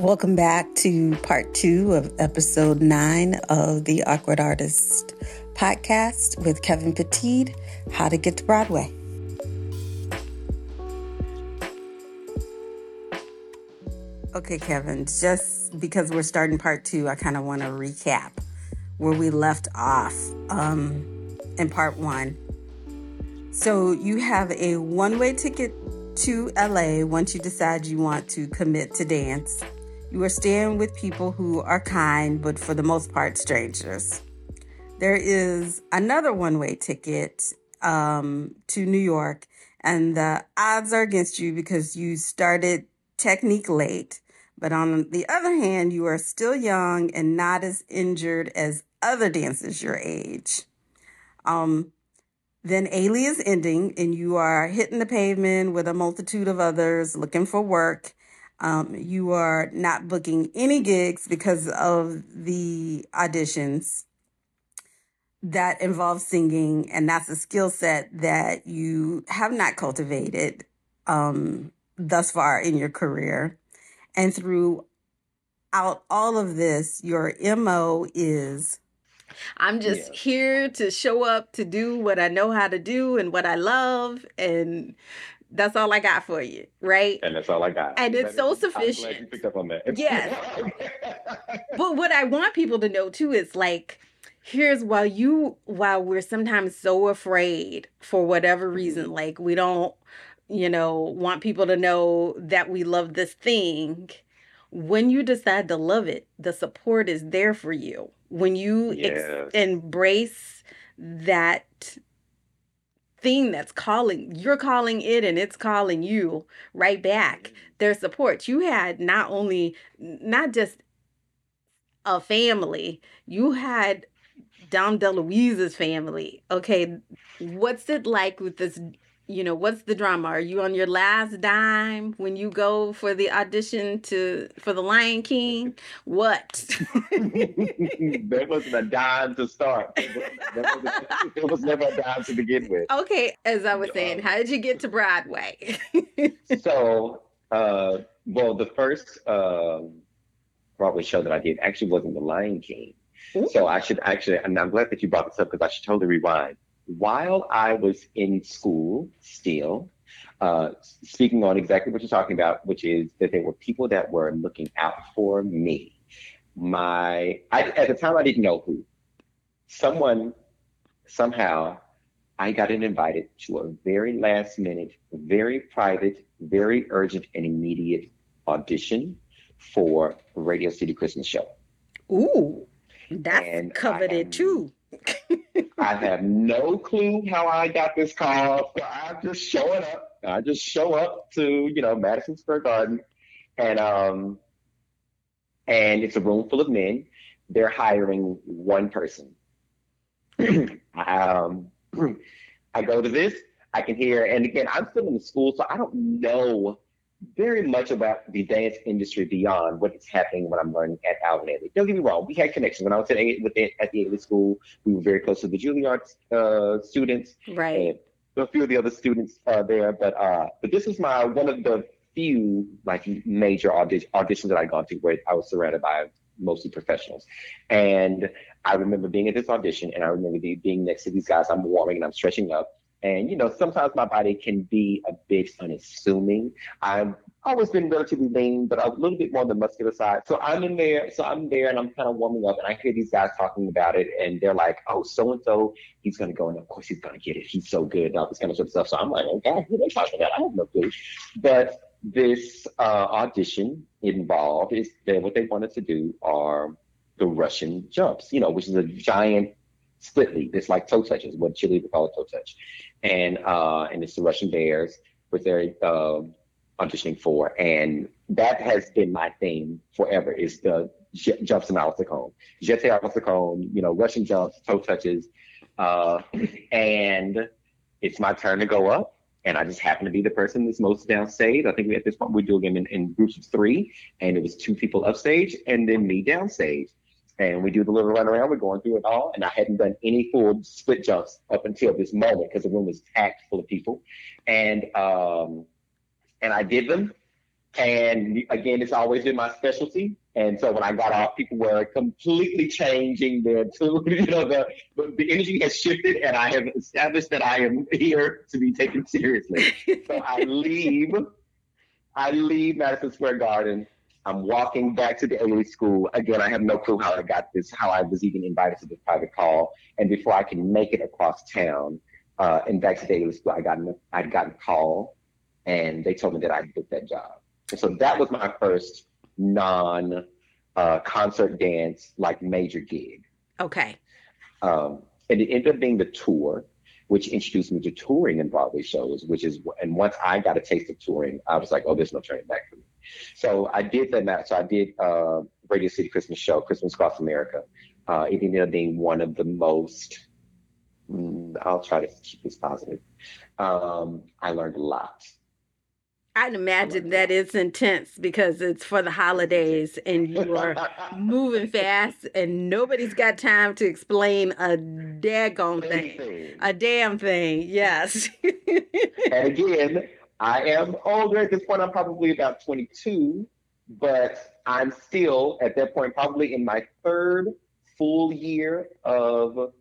Welcome back to part two of episode nine of the Awkward Artist podcast with Kevin Petite How to Get to Broadway. Okay, Kevin, just because we're starting part two, I kind of want to recap where we left off um, in part one. So, you have a one way ticket to LA once you decide you want to commit to dance. You are staying with people who are kind, but for the most part, strangers. There is another one way ticket um, to New York, and the odds are against you because you started technique late. But on the other hand, you are still young and not as injured as other dancers your age. Um, then Ailey is ending, and you are hitting the pavement with a multitude of others looking for work. Um, you are not booking any gigs because of the auditions that involve singing, and that's a skill set that you have not cultivated um, thus far in your career. And throughout all of this, your MO is I'm just yeah. here to show up to do what I know how to do and what I love and that's all I got for you, right? And that's all I got. And it's so sufficient. I'm picked up on that. Yes. but what I want people to know too is like, here's while you while we're sometimes so afraid for whatever reason, mm-hmm. like we don't, you know, want people to know that we love this thing. When you decide to love it, the support is there for you. When you yes. ex- embrace that thing that's calling you're calling it and it's calling you right back. Mm-hmm. their support. You had not only not just a family you had dom deluise's family okay? What's it like with this you know what's the drama? Are you on your last dime when you go for the audition to for the lion king? What? There wasn't a dime to start. There was, there was never a dime to begin with. Okay as i was saying um, how did you get to broadway? So uh, well the first um, broadway show that i did actually wasn't the lion king. Ooh. so i should actually and i'm glad that you brought this up because i should totally rewind while I was in school still, uh, speaking on exactly what you're talking about, which is that there were people that were looking out for me. My, I, at the time, I didn't know who. Someone, somehow, I got invited to a very last minute, very private, very urgent, and immediate audition for Radio City Christmas Show. Ooh, that's and coveted too. I have no clue how I got this call. So I'm just showing up. I just show up to, you know, Madison Square Garden and um and it's a room full of men. They're hiring one person. um I go to this, I can hear, and again, I'm still in the school, so I don't know very much about the dance industry beyond what is happening when I'm learning at Alvin Ailey. Don't get me wrong, we had connections. When I was at, with the, at the Ailey School, we were very close to the Juilliard uh, students. Right. And a few of the other students uh, there, but uh, but this is my one of the few like major audition, auditions that I'd gone to where I was surrounded by mostly professionals. And I remember being at this audition, and I remember being next to these guys. I'm warming and I'm stretching up, and, you know, sometimes my body can be a bit unassuming. I've always been relatively lean, but a little bit more on the muscular side. So I'm in there, so I'm there and I'm kind of warming up and I hear these guys talking about it and they're like, oh, so and so, he's to go and of course he's to get it. He's so good all this kind of stuff. So I'm like, okay, who they talking about? I have no clue. But this uh, audition involved is that what they wanted to do are the Russian jumps, you know, which is a giant split leap. It's like toe touches, what Chile would call a toe touch and uh, and it's the Russian Bears, which they're uh, auditioning for, and that has been my theme forever. Is the j- jumps in à la seconde, jeté à la seconde, you know, Russian jumps, toe touches, uh, and it's my turn to go up. And I just happen to be the person that's most downstage. I think we, at this point we're doing it in, in groups of three, and it was two people upstage and then me downstage and we do the little run around. We're going through it all, and I hadn't done any full split jumps up until this moment because the room was packed full of people, and um, and I did them, And again, it's always been my specialty. And so when I got off, people were completely changing their tune. You know, the, the energy has shifted, and I have established that I am here to be taken seriously. so I leave. I leave Madison Square Garden. I'm walking back to the Ailey school. Again, I have no clue how I got this, how I was even invited to this private call. And before I can make it across town uh, and back to the Ailey school, I got I'd gotten a call, and they told me that I'd booked that job. And so that was my first non uh, concert dance like major gig. Okay. Um, and it ended up being the tour, which introduced me to touring and Broadway shows, which is and once I got a taste of touring, I was like, oh, there's no turning back for me. So I did that. Match. So I did uh, Radio City Christmas show, Christmas Across America. Uh, it ended up being one of the most. Mm, I'll try to keep this positive. Um, I learned a lot. I'd imagine that it's intense because it's for the holidays and you are moving fast and nobody's got time to explain a daggone thing. A damn thing, yes. and again, I am older at this point. I'm probably about 22, but I'm still at that point probably in my third full year of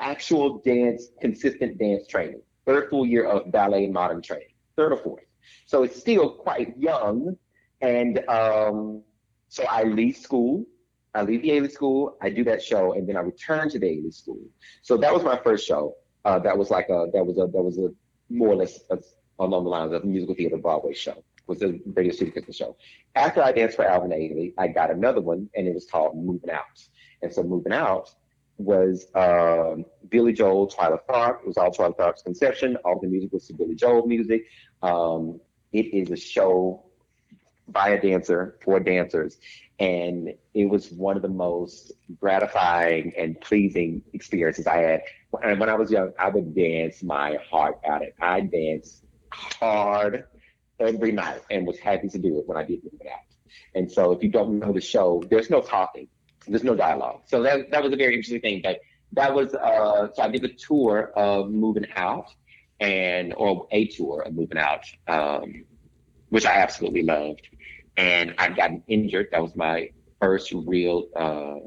actual dance, consistent dance training. Third full year of ballet modern training. Third or fourth. So it's still quite young. And um, so I leave school. I leave the Ailey school. I do that show, and then I return to the Ailey school. So that was my first show. Uh, that was like a that was a that was a more or less a, along the lines of a musical theater Broadway show. Was a Radio City Christmas show. After I danced for Alvin Ailey, I got another one, and it was called Moving Out. And so Moving Out was um, Billy Joel, Twyla Tharp. It was all Twyla Tharp's conception. All the music was to Billy Joel music. Um, it is a show by a dancer for dancers. And it was one of the most gratifying and pleasing experiences I had. And when I was young, I would dance my heart out. It. I danced hard every night and was happy to do it when I did move it out. And so if you don't know the show, there's no talking, there's no dialogue. So that, that was a very interesting thing. But that was, uh, so I did a tour of moving out and or a tour of moving out, um, which I absolutely loved. And I got injured. That was my first real uh,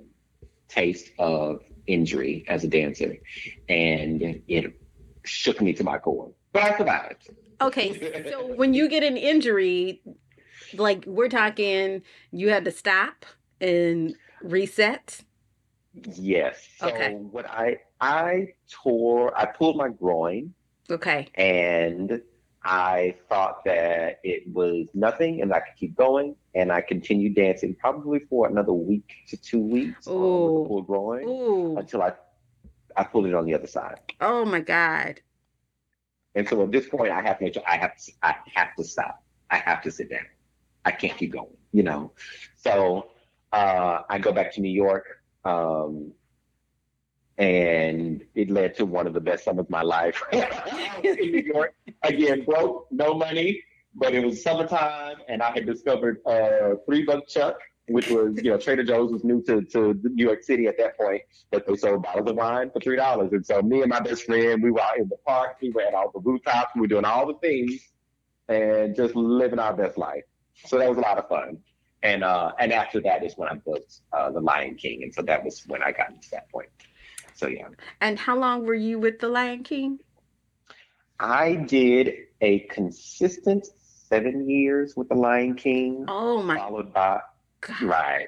taste of injury as a dancer, and it shook me to my core. But I survived. Okay, so when you get an injury, like we're talking, you had to stop and reset. Yes. So okay. what I I tore, I pulled my groin Okay. And I thought that it was nothing and I could keep going. And I continued dancing probably for another week to two weeks um, with the full groin Ooh. until I I pulled it on the other side. Oh my God. And so at this point I have to I have to I have to stop. I have to sit down. I can't keep going, you know. So uh, I go back to New York. Um, and it led to one of the best summers of my life in New York. Again, broke, no money, but it was summertime, and I had discovered uh, Three Buck Chuck, which was, you know, Trader Joe's was new to, to New York City at that point, but they sold bottles of wine for three dollars. And so me and my best friend, we were out in the park, we were at all the rooftops, we were doing all the things, and just living our best life. So that was a lot of fun. And uh, and after that is when I booked uh, The Lion King, and so that was when I got to that point. So yeah. And how long were you with the Lion King? I did a consistent seven years with the Lion King. Oh my! Followed by God. right,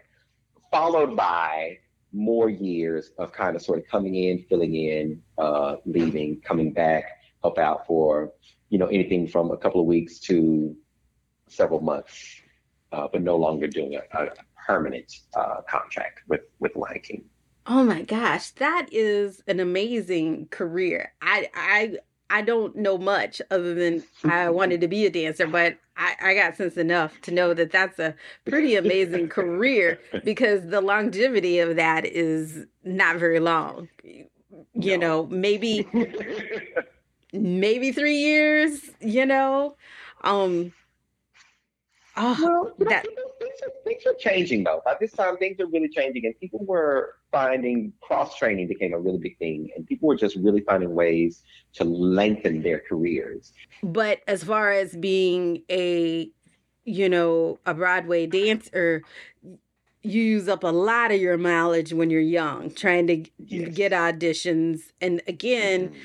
followed by more years of kind of sort of coming in, filling in, uh, leaving, coming back, help out for you know anything from a couple of weeks to several months, uh, but no longer doing a, a permanent uh, contract with with Lion King. Oh my gosh, that is an amazing career. I I I don't know much other than I wanted to be a dancer, but I, I got sense enough to know that that's a pretty amazing career because the longevity of that is not very long. You no. know, maybe maybe three years. You know, um, Oh, well, that... things, are, things are changing though. By this time, things are really changing, and people were finding cross training became a really big thing, and people were just really finding ways to lengthen their careers. But as far as being a you know, a Broadway dancer, you use up a lot of your mileage when you're young, trying to Yes. get auditions. And again, Mhm.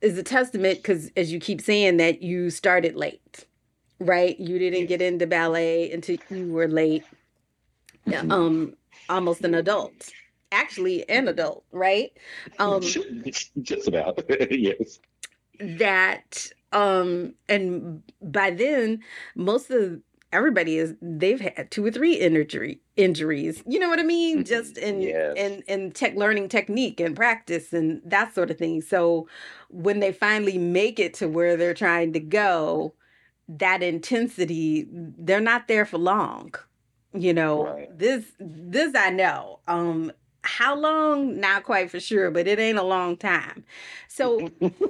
is a testament because, as you keep saying, that you started late, right? You didn't Yes. get into ballet until you were late, um, almost an adult, actually, an adult, right? Um, just about yes. that um and by then most of everybody is they've had two or three injury injuries you know what i mean Mhm. just in Yes. in in tech learning technique and practice and that sort of thing so when they finally make it to where they're trying to go that intensity they're not there for long you know? Right. this this i know. Um how long? Not quite for sure but it ain't a long time. So then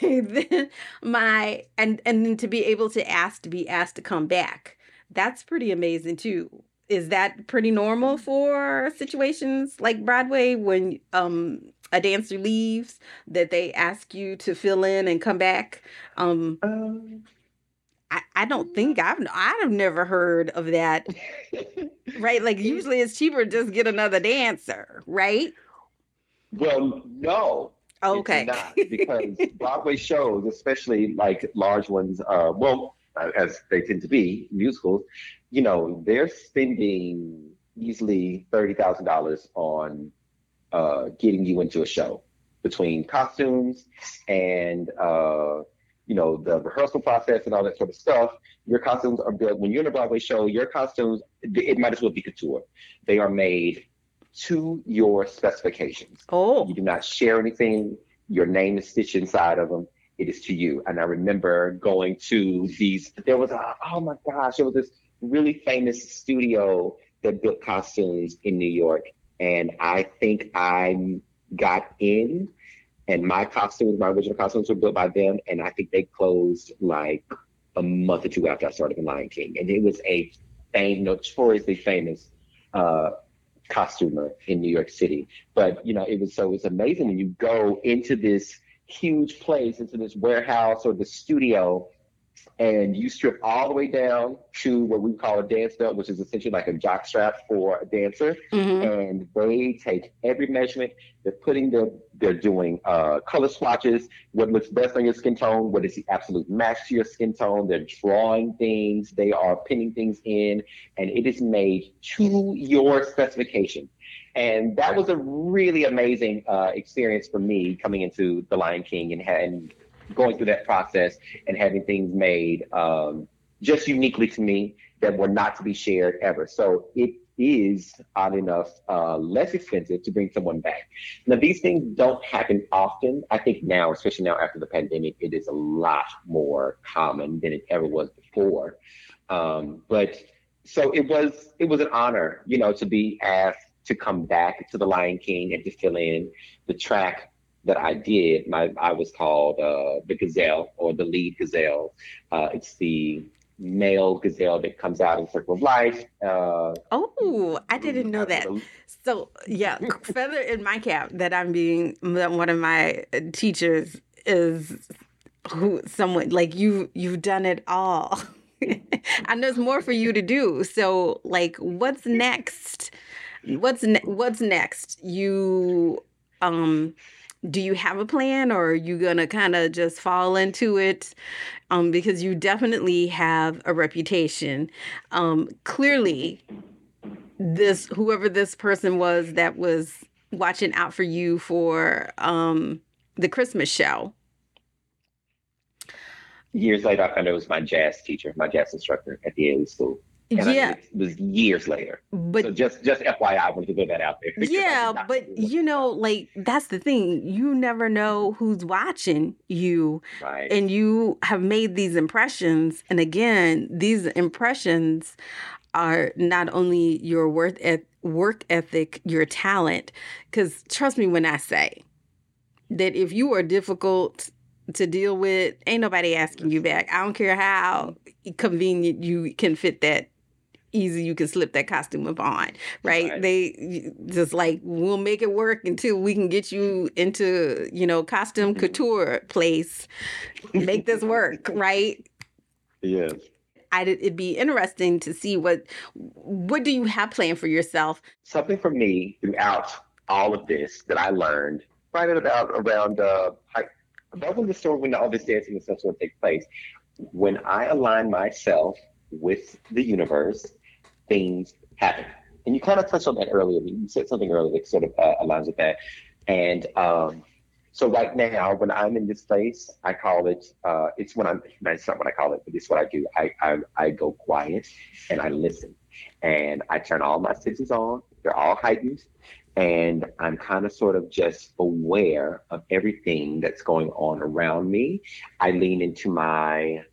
my and and then to be able to ask to be asked to come back that's pretty amazing too. Is that pretty normal for situations like broadway when um a dancer leaves that they ask you to fill in and come back? Um Um, i, I don't think i've i've never heard of that right? Like usually it's cheaper to just get another dancer right? Well, no, okay. not because Broadway shows, especially like large ones, uh, well, uh, as they tend to be musicals, you know, they're spending easily thirty thousand dollars on uh, getting you into a show between costumes and uh, you know the rehearsal process and all that sort of stuff. Your costumes are built when you're in a Broadway show. Your costumes, it might as well be couture. They are made to your specifications. oh You do not share anything. Your name is stitched inside of them. It is to you. And I remember going to these, there was a, oh my gosh, there was this really famous studio that built costumes in New York. And I think I got in and my costumes, my original costumes were built by them. And I think they closed like a month or two after I started in Lion King. And it was a fame, notoriously famous uh, costumer in New York City. But you know, it was so it was amazing when you go into this huge place, into this warehouse or the studio, and you strip all the way down to what we call a dance belt, which is essentially like a jock strap for a dancer. mhm. And they take every measurement. They're putting the, they're doing uh, color swatches, what looks best on your skin tone, what is the absolute match to your skin tone. They're drawing things, they are pinning things in, and it is made to your specification. And that was a really amazing uh, experience for me coming into The Lion King and, and going through that process and having things made um, just uniquely to me that were not to be shared ever. So it is, odd enough, uh, less expensive to bring someone back. Now, these things don't happen often. I think now, especially now after the pandemic, it is a lot more common than it ever was before. Um, but so it was, it was an honor, you know, to be asked to come back to the Lion King and to fill in the track that I did. My I was called uh, the Gazelle or the lead Gazelle. Uh, it's the male gazelle that comes out in Circle of Life. Uh, Oh, I didn't know that. So yeah, feather in my cap that I'm being that one of my teachers is who someone like you you've done it all. and there's more for you to do. So like what's next? What's ne- what's next? You um do you have a plan or are you going to kind of just fall into it um because you definitely have a reputation. Um clearly this whoever this person was that was watching out for you for um the Christmas show. Years later, I found it was my jazz teacher, my jazz instructor at the Ailey school. And yeah, mean, it was years later. but so just just FYI, I wanted to put that out there. yeah, but you know, like that's the thing. You never know who's watching you right. and you have made these impressions and again, these impressions are not only your worth et- work ethic, your talent cuz trust me when I say that if you are difficult to deal with, ain't nobody asking you back. I don't care how convenient you can fit that easy you can slip that costume up on, right? Right. They just like we'll make it work until we can get you into, you know, costume couture place. Make this work, right? yes. I'd, it'd be interesting to see what what do you have planned for yourself. Something for me throughout all of this that I learned right about around uh, about when the story when all this dancing and stuff will take place. When I align myself with the universe, things happen. And you kind of touched on that earlier. You said something earlier that sort of uh, aligns with that. And um, so right now, when I'm in this place, I call it. Uh, it's when I'm. That's not what I call it, but it's what I do. I, I I go quiet and I listen, and I turn all my senses on. They're all heightened, and I'm kind of sort of just aware of everything that's going on around me. I lean into my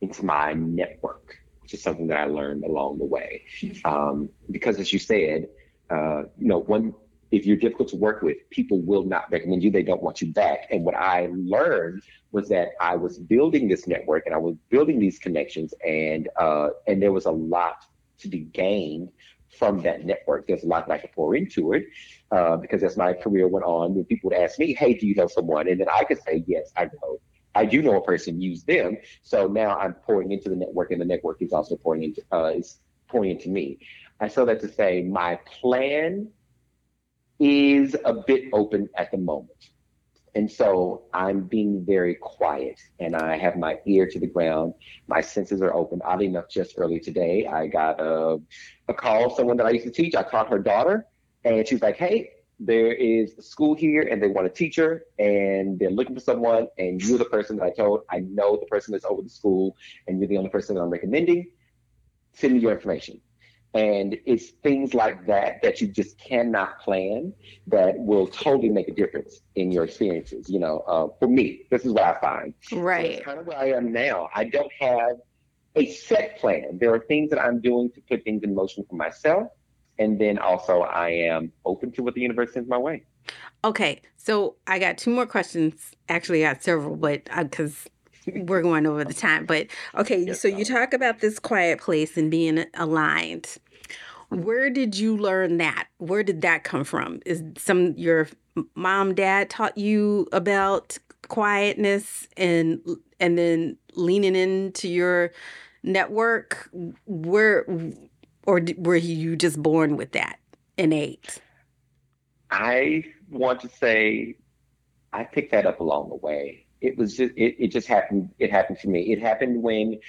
into my network, is something that I learned along the way. Um, because as you said, uh, you know, one if you're difficult to work with, people will not recommend you. They don't want you back. And what I learned was that I was building this network and I was building these connections, and uh, and there was a lot to be gained from that network. There's a lot that I could pour into it uh, because as my career went on, when people would ask me, "Hey, do you know someone?" and then I could say, "Yes, I know." I do know a person, use them. So now I'm pouring into the network, and the network is also pouring into uh, is pouring into me. I saw that to say my plan is a bit open at the moment. And so I'm being very quiet and I have my ear to the ground. My senses are open. Oddly enough, just earlier today, I got a, a call, someone that I used to teach. I taught her daughter, and she's like, hey, there is a school here and they want a teacher and they're looking for someone and you're the person that I told. I know the person that's over the school and you're the only person that I'm recommending. Send me your information. And it's things like that that you just cannot plan that will totally make a difference in your experiences. You know, uh, for me, this is what I find. Right. Kind of where I am now. I don't have a set plan. There are things that I'm doing to put things in motion for myself. And then also, I am open to what the universe sends my way. Okay. So I got two more questions. Actually, I got several, but because uh, we're going over the time. But okay, yes, so you talk about this quiet place and being aligned. Where did you learn that? Where did that come from? Is some your mom, dad taught you about quietness and and then leaning into your network? Where or were you just born with that innate? I want to say I picked that up along the way. It was just it, it just happened it happened to me. It happened when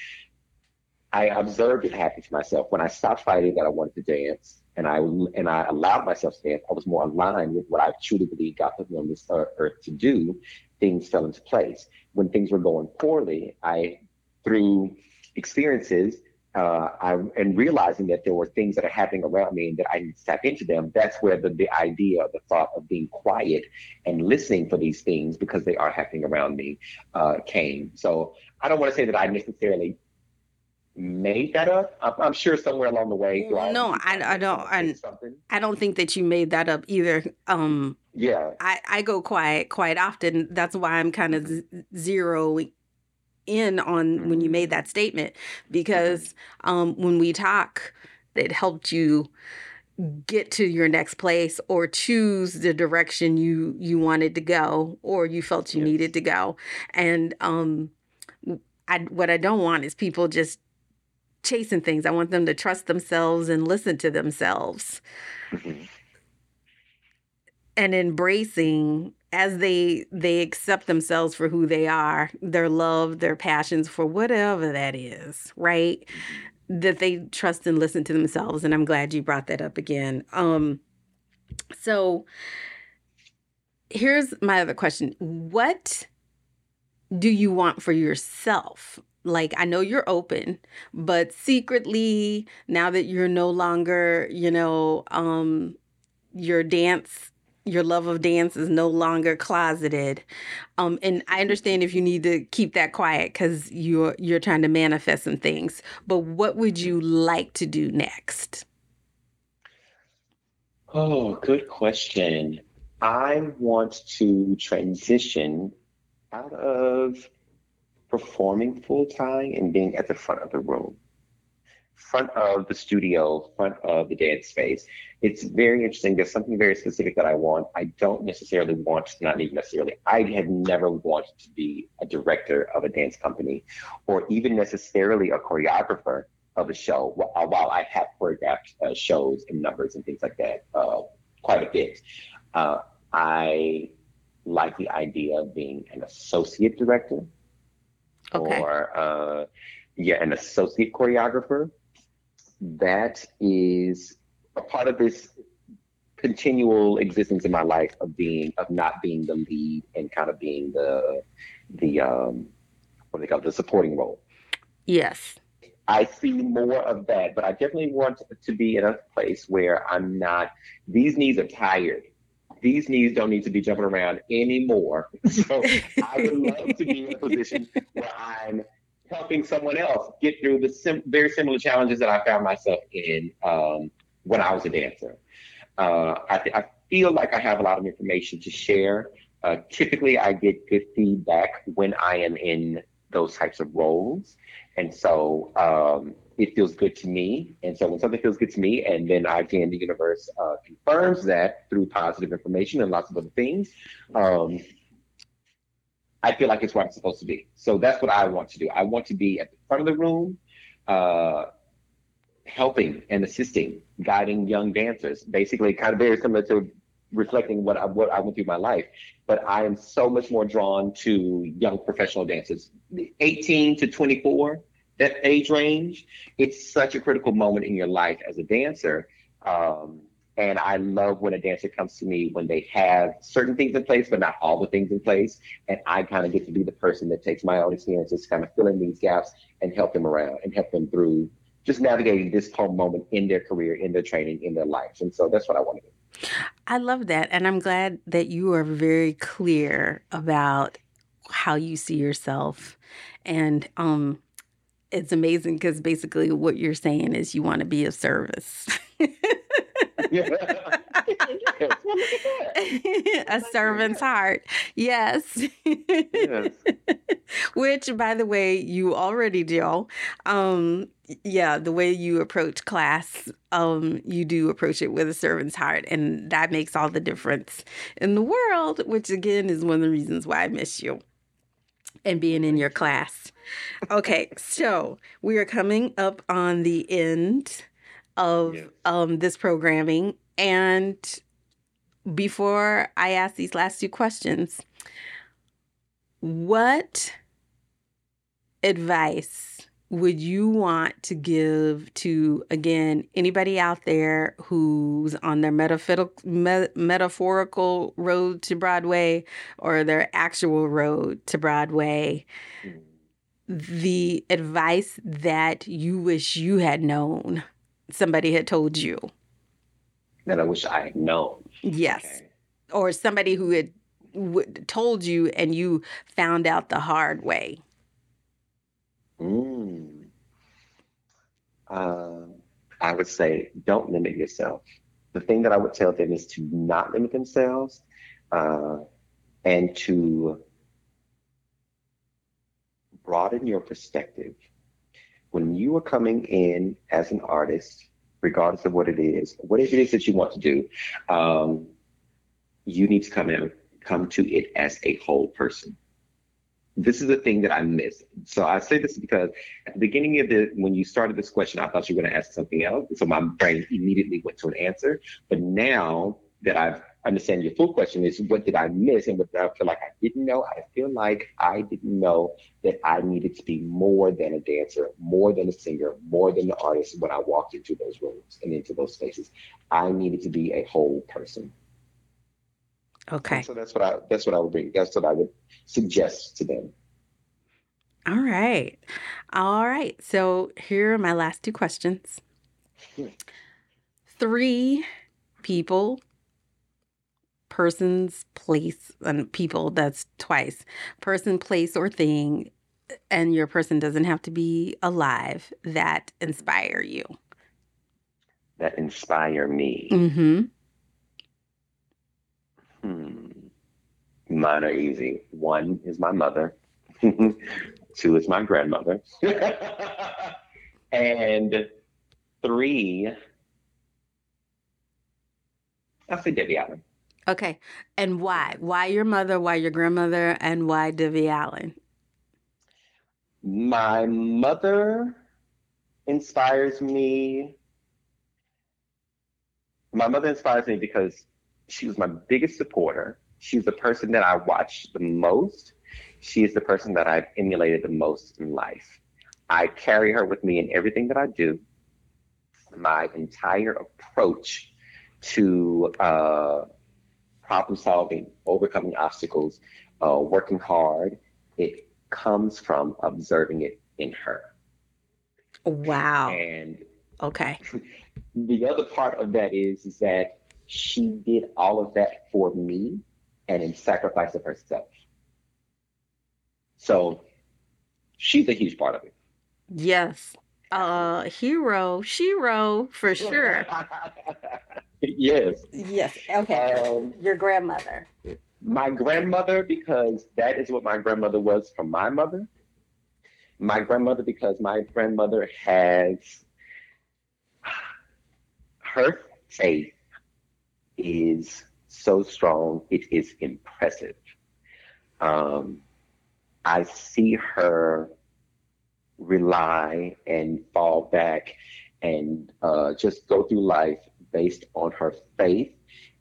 i observed it happen to myself. When i stopped fighting that i wanted to dance and i and i allowed myself to dance i was more aligned with what i truly believe god put me on this earth to do. Things fell into place. When things were going poorly i through experiences uh, I, and realizing that there were things that are happening around me and that I need to tap into them, that's where the, the idea, the thought of being quiet and listening for these things because they are happening around me uh, came. So I don't want to say that I necessarily made that up. I'm, I'm sure somewhere along the way. No, I, I don't. I, I don't think that you made that up either. Um, yeah, I, I go quiet quite often. That's why I'm kind of z- zeroing in on when you made that statement because um, when we talk, it helped you get to your next place or choose the direction you you wanted to go or you felt you yes. needed to go and um I what I don't want is people just chasing things. I want them to trust themselves and listen to themselves. Mm-hmm. And embracing as they they accept themselves for who they are their love their passions for whatever that is right? That they trust and listen to themselves and i'm glad you brought that up again. Um so here's my other question. What do you want for yourself? Like i know you're open but secretly now that you're no longer you know um your dance your love of dance is no longer closeted. Um, and i understand if you need to keep that quiet because you're you're trying to manifest some things but what would you like to do next? Oh good question. I want to transition out of performing full time and being at the front of the room front of the studio, front of the dance space. It's very interesting. There's something very specific that I want. I don't necessarily want, not even necessarily, I have never wanted to be a director of a dance company or even necessarily a choreographer of a show while I have choreographed uh, shows and numbers and things like that uh, quite a bit. Uh, I like the idea of being an associate director okay. or uh, yeah, an associate choreographer. That is a part of this continual existence in my life of being of not being the lead and kind of being the the um what do they call it, the supporting role. Yes. I see more of that, but I definitely want to be in a place where I'm not. These knees are tired. These knees don't need to be jumping around anymore. So I would love to be in a position where I'm helping someone else get through the sim- very similar challenges that I found myself in um, when I was a dancer. Uh, I, th- I, feel like I have a lot of information to share. Uh, typically, I get good feedback when I am in those types of roles. And so um, it feels good to me. And so when something feels good to me, and then again, the universe uh, confirms that through positive information and lots of other things, um, I feel like it's where I'm supposed to be. So that's what I want to do. I want to be at the front of the room, uh, helping and assisting, guiding young dancers. Basically, kind of very similar to reflecting what I, what I went through my life. But I am so much more drawn to young professional dancers, 18 to 24, that age range. It's such a critical moment in your life as a dancer. Um, and I love when a dancer comes to me when they have certain things in place, but not all the things in place. And I kind of get to be the person that takes my own experiences, kind of fill in these gaps and help them around and help them through just navigating this whole moment in their career, in their training, in their lives. And so that's what I want to do. I love that. And I'm glad that you are very clear about how you see yourself. And um, it's amazing because basically what you're saying is you want to be of service. a servant's heart. Yes. yes. Which, by the way, you already do. Um, yeah, the way you approach class, um, you do approach it with a servant's heart, and that makes all the difference in the world. Which again is one of the reasons why I miss you and being in your class. Okay, so we are coming up on the end of um, this programming. And before I ask these last two questions, what advice would you want to give to again anybody out there who's on their metaphorical me- metaphorical road to Broadway or their actual road to Broadway? Mm. The advice that you wish you had known somebody had told you? That I wish I had known. Yes. Okay. Or somebody who had w- told you and you found out the hard way. Mm. Uh, I would say don't limit yourself. The thing that I would tell them is to not limit themselves uh, and to broaden your perspective when you are coming in as an artist, regardless of what it is, whatever it is that you want to do, um, you need to come in, come to it as a whole person. This is the thing that I miss. So I say this because at the beginning of the when you started this question, I thought you were going to ask something else. So my brain immediately went to an answer. But now that I've understand your full question is what did I miss and what did I feel like I didn't know? I feel like I didn't know that I needed to be more than a dancer, more than a singer, more than an artist when I walked into those rooms and into those spaces. I needed to be a whole person. Okay. And so that's what I that's what I would bring. That's what I would suggest to them. All right. All right. So here are my last two questions. Hmm. Three people persons, place, and people, that's twice. Person, place, or thing, and your person doesn't have to be alive that inspire you. That inspire me. Mm-hmm. Hmm. Mine are easy. One is my mother. Two is my grandmother. and three, I'll say Debbie Allen. Okay. And why? Why your mother? Why your grandmother? And why Debbie Allen? My mother inspires me. My mother inspires me because she was my biggest supporter. She's the person that I watched the most. She is the person that I've emulated the most in life. I carry her with me in everything that I do. My entire approach to uh, problem solving, overcoming obstacles, uh, working hard, it comes from observing it in her. Wow. And okay. The other part of that is, is that she did all of that for me and in sacrifice of herself. So she's a huge part of it. Yes. Uh hero, shero for sure. yes. Yes. Okay. Um, Your grandmother. my grandmother, because that is what my grandmother was from my mother. My grandmother, because my grandmother has her faith is so strong, it is impressive. Um, I see her rely and fall back and uh, just go through life based on her faith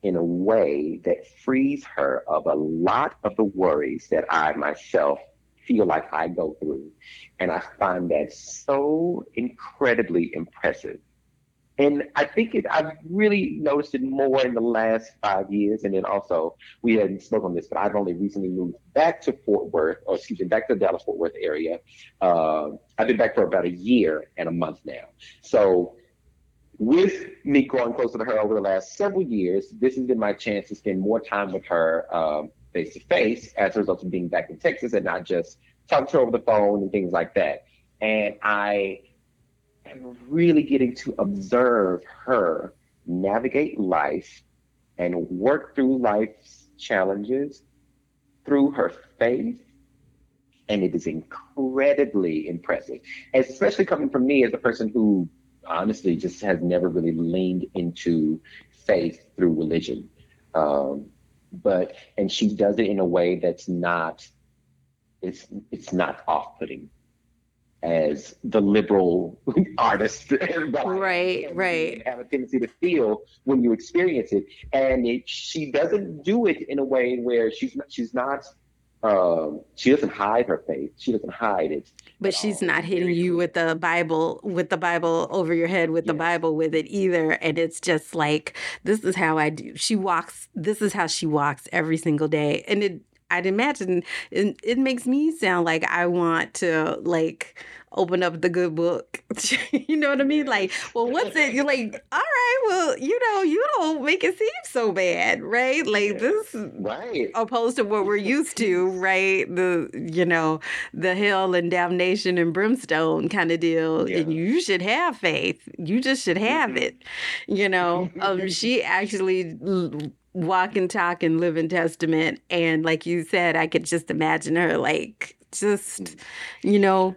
in a way that frees her of a lot of the worries that I myself feel like I go through. And I find that so incredibly impressive. And I think it, I've really noticed it more in the last five years. And then also, we hadn't spoken on this, but I've only recently moved back to Fort Worth, or excuse me, back to the Dallas Fort Worth area. Uh, I've been back for about a year and a month now. So, with me growing closer to her over the last several years, this has been my chance to spend more time with her face to face as a result of being back in Texas and not just talking to her over the phone and things like that. And I am really getting to observe her navigate life and work through life's challenges through her faith. And it is incredibly impressive, especially coming from me as a person who honestly just has never really leaned into faith through religion. Um, but and she does it in a way that's not it's it's not off-putting as the liberal artist right right have a tendency to feel when you experience it and it, she doesn't do it in a way where she's not, she's not um, she doesn't hide her faith. She doesn't hide it. But she's not hitting you with the Bible, with the Bible over your head, with yes. the Bible with it either. And it's just like, this is how I do. She walks, this is how she walks every single day. And it, I'd imagine it, it makes me sound like I want to like open up the good book. you know what I mean? Like, well, what's it? You're like, all right, well, you know, you don't make it seem so bad, right? Like this, right? Opposed to what we're used to, right? The you know, the hell and damnation and brimstone kind of deal. Yeah. And you should have faith. You just should have mm-hmm. it. You know, um, she actually walk and talk and live in testament. And like you said i could just imagine her like just you know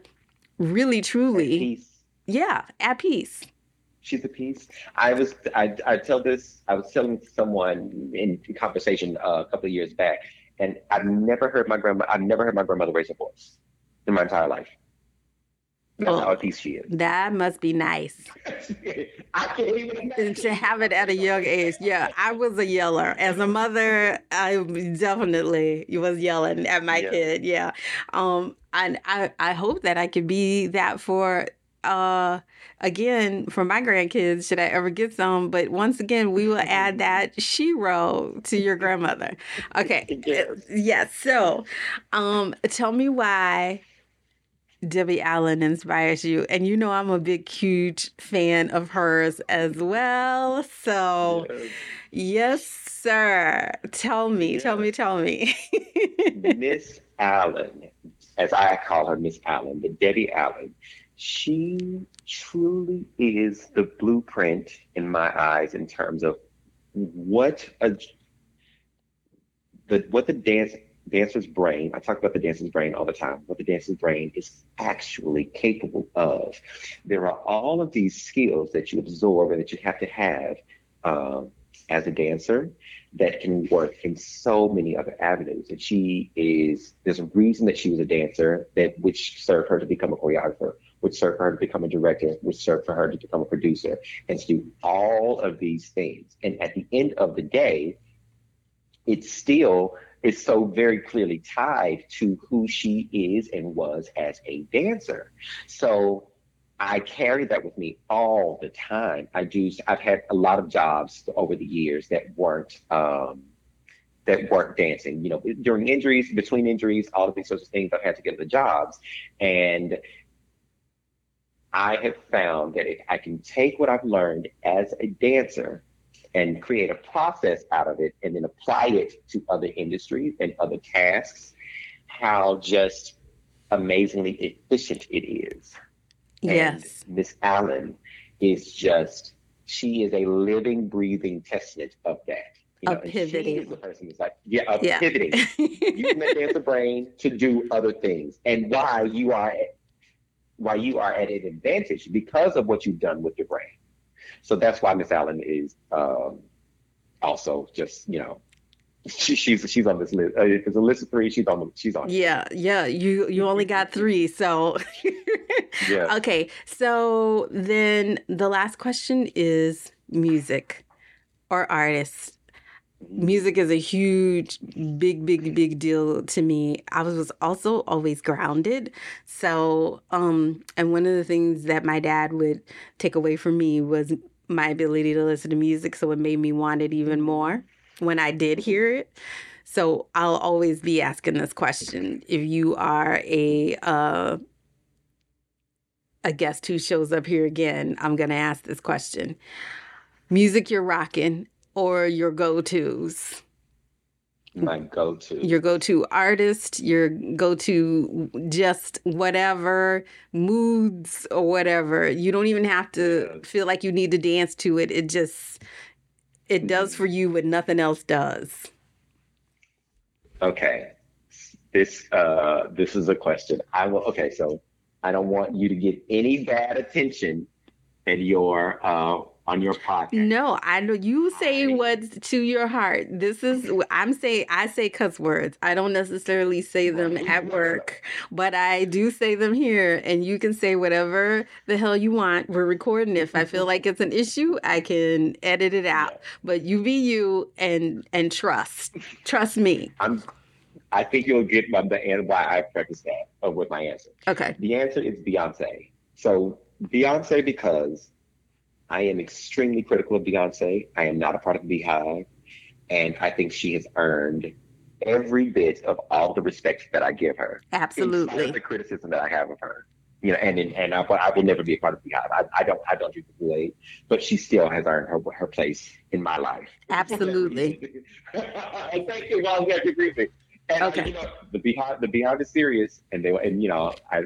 really truly at yeah at peace. She's at peace. I was i i tell this i was telling someone in conversation uh, a couple of years back and i've never heard my grandma i've never heard my grandmother raise a voice in my entire life that's well, how at peace she is. That must be nice. I can't even to have it at a young age. Yeah, I was a yeller. As a mother, I definitely was yelling at my yeah. kid. Yeah. Um, and I, I hope that I could be that for uh again for my grandkids should i ever get some but once again we will add that shero to your grandmother okay yes. yes so um tell me why Debbie Allen inspires you. And you know, I'm a big, huge fan of hers as well. So, yes, yes sir. Tell me, yes. tell me, tell me. Miss Allen, as I call her, Miss Allen, but Debbie Allen, she truly is the blueprint in my eyes in terms of what a the what the dance dancer's brain, I talk about the dancer's brain all the time, what the dancer's brain is actually capable of. There are all of these skills that you absorb and that you have to have um, as a dancer that can work in so many other avenues. And she is, there's a reason that she was a dancer that which served her to become a choreographer, which served her to become a director, which served for her to become a producer, and to do all of these things. And at the end of the day, it's still is so very clearly tied to who she is and was as a dancer. So I carry that with me all the time. I do. I've had a lot of jobs over the years that weren't um, that weren't dancing. You know, during injuries, between injuries, all of these sorts of things, I've had to get the jobs, and I have found that if I can take what I've learned as a dancer and create a process out of it and then apply it to other industries and other tasks, how just amazingly efficient it is. Yes. Miss Allen is just, she is a living, breathing testament of that. You know, pivoting. She is the person who's like, yeah, of yeah. pivoting. Using that dancer brain to do other things. And why you are why you are at an advantage because of what you've done with your brain. So that's why Miss Allen is um, also just you know she, she's she's on this list. Uh, it's a list of three. She's on. She's on. Yeah, yeah. You you only got three, so. yeah. Okay, so then the last question is music, or artists music is a huge, big, big, big deal to me. I was also always grounded. So, um, and one of the things that my dad would take away from me was my ability to listen to music. So it made me want it even more when I did hear it. So I'll always be asking this question. If you are a, uh, a guest who shows up here again, I'm to ask this question. Music you're rocking or your go tos? My go to. Your go to artist, your go to just whatever, moods or whatever. You don't even have to feel like you need to dance to it. It just, it does mm-hmm. for you what nothing else does. Okay. This uh this is a question. I will okay, so I don't want you to get any bad attention at your uh on your podcast. No, I know you say what's to your heart. This is I'm saying I say cuss words. I don't necessarily say them at work, but I do say them here and you can say whatever the hell you want. We're recording if I feel like it's an issue, I can edit it out. But you be you and and trust. Trust me. I'm I think you'll get my, the and why I preface that uh, with my answer. Okay. The answer is Beyonce. So Beyonce because I am extremely critical of Beyonce. I am not a part of the BeyHive, And I think she has earned every bit of all the respect that I give her. Absolutely. The criticism that I have of her. You know, and and I, I will never be a part of BeyHive. I, I don't I don't do the kool but she still has earned her her place in my life. Absolutely. and thank you. Well, you have to agree with. And okay. you know, the BeyHive the BeyHive is serious, and they and you know I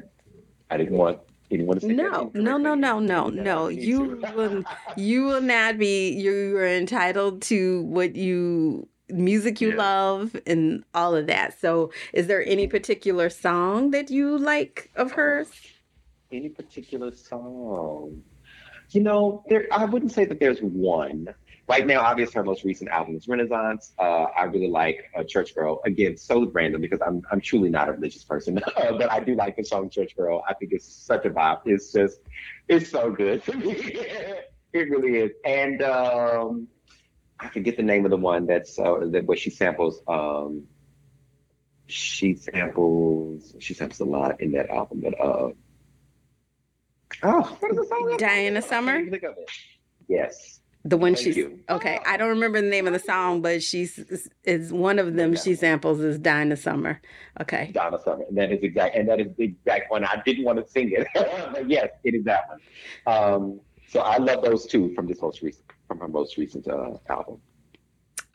I didn't want no, no, no, no, no, no, no. You will, you will not be. You are entitled to what you music you yeah. love and all of that. So, is there any particular song that you like of hers? Any particular song? You know, there. I wouldn't say that there's one right now, obviously, her most recent album is Renaissance. Uh, I really like uh, Church Girl. Again, so random because I'm I'm truly not a religious person, but I do like the song Church Girl. I think it's such a vibe. It's just, it's so good. it really is. And um, I forget the name of the one that's uh, that where she samples. Um, she samples. She samples a lot in that album, but uh. Oh, what is the song? Donna Summer. Yes. The one Thank she's you. okay. I don't remember the name of the song, but she's is one of them. She samples is Donna Summer. Okay. Donna Summer. And that is exact, and that is the exact one. I didn't want to sing it, but yes, it is that one. Um, so I love those two from this most recent, from her most recent uh, album.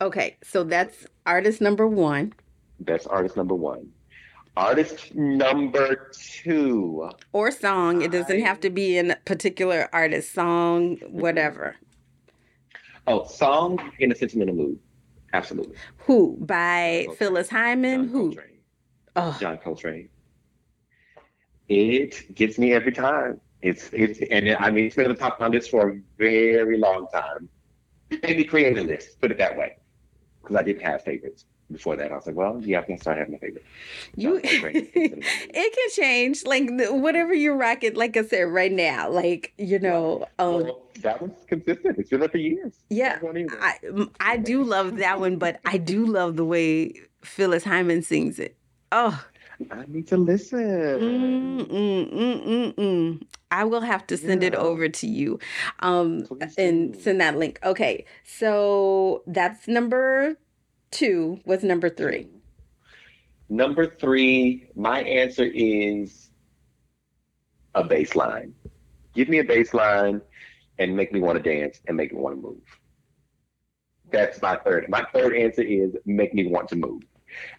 Okay, so that's artist number one. That's artist number one. Artist number two. Or song. It doesn't have to be a particular artist. Song, whatever. Oh, song in a sentimental mood. Absolutely. Who? By Phyllis Hyman? John Who? Coltrane. Oh, John Coltrane. It gets me every time. It's it's and it, I mean it's been on the top of my list for a very long time. Maybe create a list, put it that way, because I didn't have favorites before that. I was like, well, yeah, I'm gonna start having a favorite. you. John it can change, like whatever you rock it. Like I said, right now, like you know, um, Well, that one's consistent. It's been there for years. yeah, I. I do love that one, but I do love the way Phyllis Hyman sings it. Oh, I need to listen. mm, mm, mm. I will have to send it over to you, um, and send that link. Okay, so that's number two. was number three? Number three, my answer is a bass line. Give me a bass line and make me want to dance and make me want to move. That's my third. My third answer is make me want to move.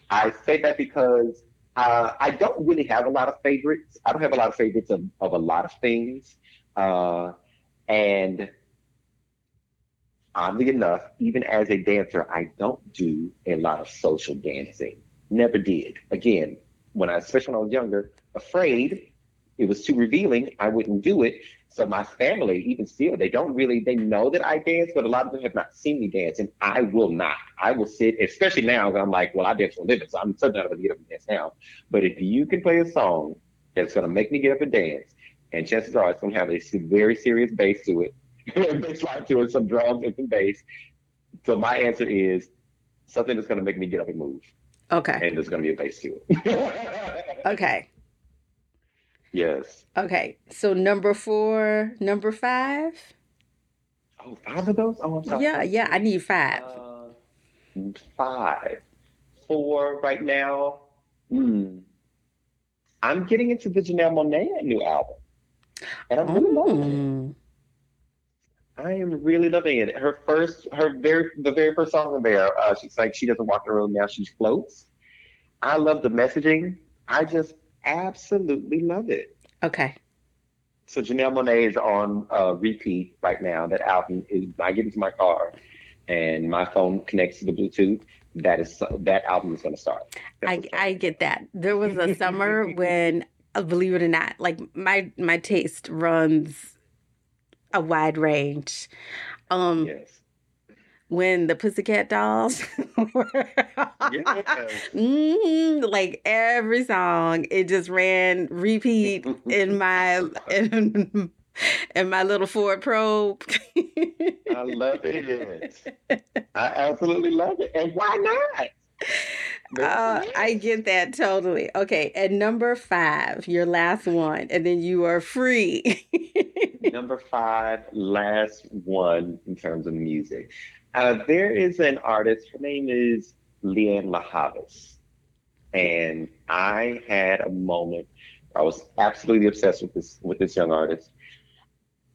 I say that because uh, I don't really have a lot of favorites. I don't have a lot of favorites of, of a lot of things. Uh, and oddly enough, even as a dancer, I don't do a lot of social dancing. Never did. Again, when I, especially when I was younger, afraid it was too revealing, I wouldn't do it. So my family, even still, they don't really, they know that I dance, but a lot of them have not seen me dance, and I will not. I will sit, especially now, I'm like, well, I dance for a living, so I'm certainly not going to get up and dance now. But if you can play a song that's going to make me get up and dance, and chances are it's going to have a very serious bass to it, bass line to it, some drums and some bass. So my answer is something that's going to make me get up and move, Okay, and there's going to be a bass to it. okay, yes. okay. So number four, number five. Oh, five of those? Oh, I'm sorry. Yeah, yeah. I need five. Uh, five. Four right now. Hmm. I'm getting into the Janelle Monae new album. And I'm really loving it. I am really loving it. Her first, her very, the very first song in there, uh, she's like, she doesn't walk the road now, she floats. I love the messaging. I just absolutely love it. Okay. So Janelle Monae is on uh, repeat right now. That album is. I get into my car, and my phone connects to the Bluetooth. That is that album is going to start. That's I. I get that. There was a summer when, uh, believe it or not, like my my taste runs a wide range. Um, yes. when the Pussycat Dolls, were-. Mhm, like every song, it just ran repeat in my in, in my little Ford Probe. I love it. I absolutely love it. And why not? Uh, I get that totally. Okay, at number five, your last one, and then you are free. Number five, last one in terms of music. Uh, there is an artist. Her name is Lianne La Havas, and I had a moment. I was absolutely obsessed with this with this young artist,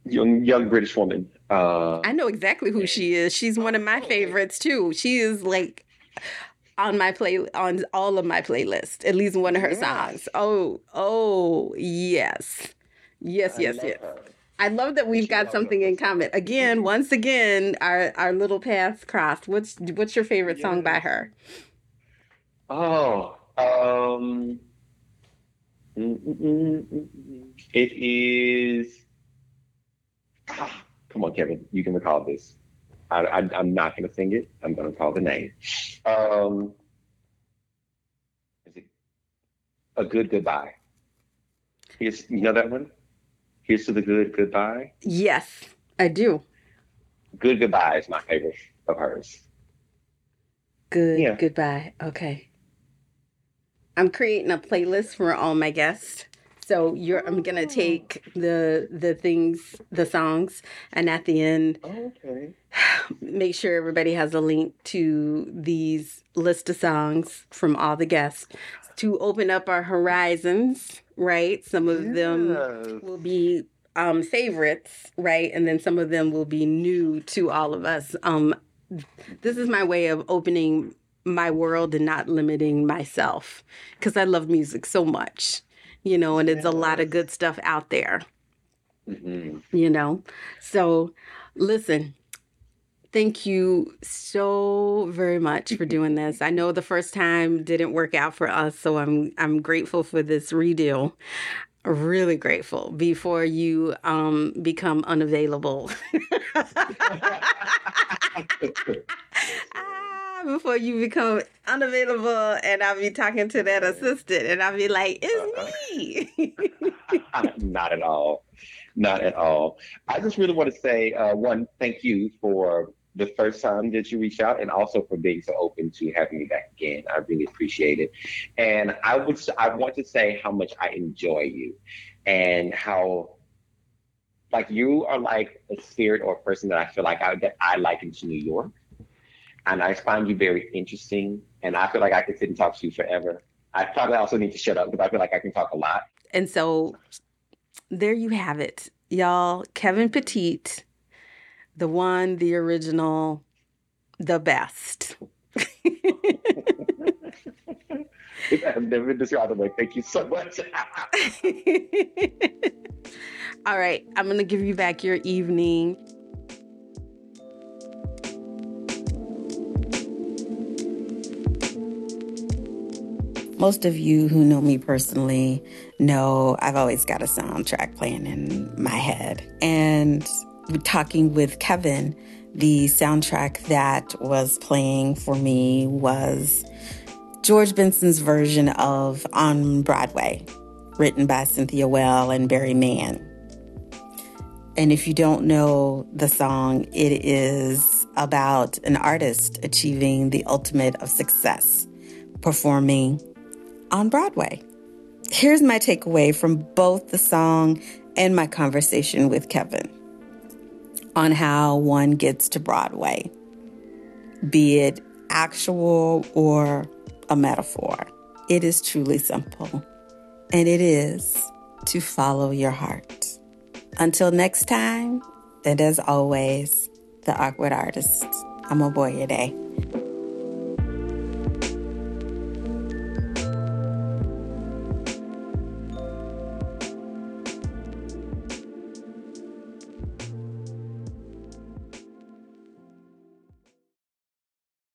young young British woman. Uh, I know exactly who she is. She's one of my favorites too. She is like on my play on all of my playlists. At least one of her Yes. songs. Oh, oh, yes. Yes, I yes, yes. her. I love that we've She got something her. in common. Again, once again, our our little paths crossed. What's what's your favorite song by her? Oh, um, mm, mm, mm. it is. Ah, come on, Kevin, you can recall this. I, I, I'm not going to sing it. I'm going to call the name. Um, is it a good goodbye? Here's you know that one. Here's to the good goodbye. Yes, I do. Good goodbye is my favorite of hers. Good Yeah. goodbye. Okay. I'm creating a playlist for all my guests. So you're I'm gonna Oh. take the the things, the songs, and at the end Okay. make sure everybody has a link to these list of songs from all the guests to open up our horizons, right? Some of them will be um, favorites, right? And then some of them will be new to all of us. Um, this is my way of opening my world and not limiting myself because I love music so much, you know, and it's a lot of good stuff out there, Mhm. you know. So, listen, Thank you so very much for doing this. I know the first time didn't work out for us, so I'm I'm grateful for this redeal. Really grateful before you um, become unavailable. before you become unavailable, and I'll be talking to that assistant, and I'll be like, "It's me." Not at all. Not at all. I just really want to say uh, one, thank you for the first time that you reached out and also for being so open to having me back again. I really appreciate it. And I would I want to say how much I enjoy you and how like you are like a spirit or a person that I feel like I that I like into New York. And I find you very interesting. And I feel like I could sit and talk to you forever. I probably also need to shut up because I feel like I can talk a lot. And so there you have it, y'all. Kevin Petite, the one, the original, the best. I've never described way. Thank you so much. All right, I'm going to give you back your evening. Most of you who know me personally know I've always got a soundtrack playing in my head. And talking with Kevin, the soundtrack that was playing for me was George Benson's version of On Broadway, written by Cynthia Weil and Barry Mann. And if you don't know the song, it is about an artist achieving the ultimate of success, performing on Broadway. Here's my takeaway from both the song and my conversation with Kevin on how one gets to Broadway, be it actual or a metaphor. It is truly simple, and it is to follow your heart. Until next time, and as always, the awkward artist. I'm Aboyade.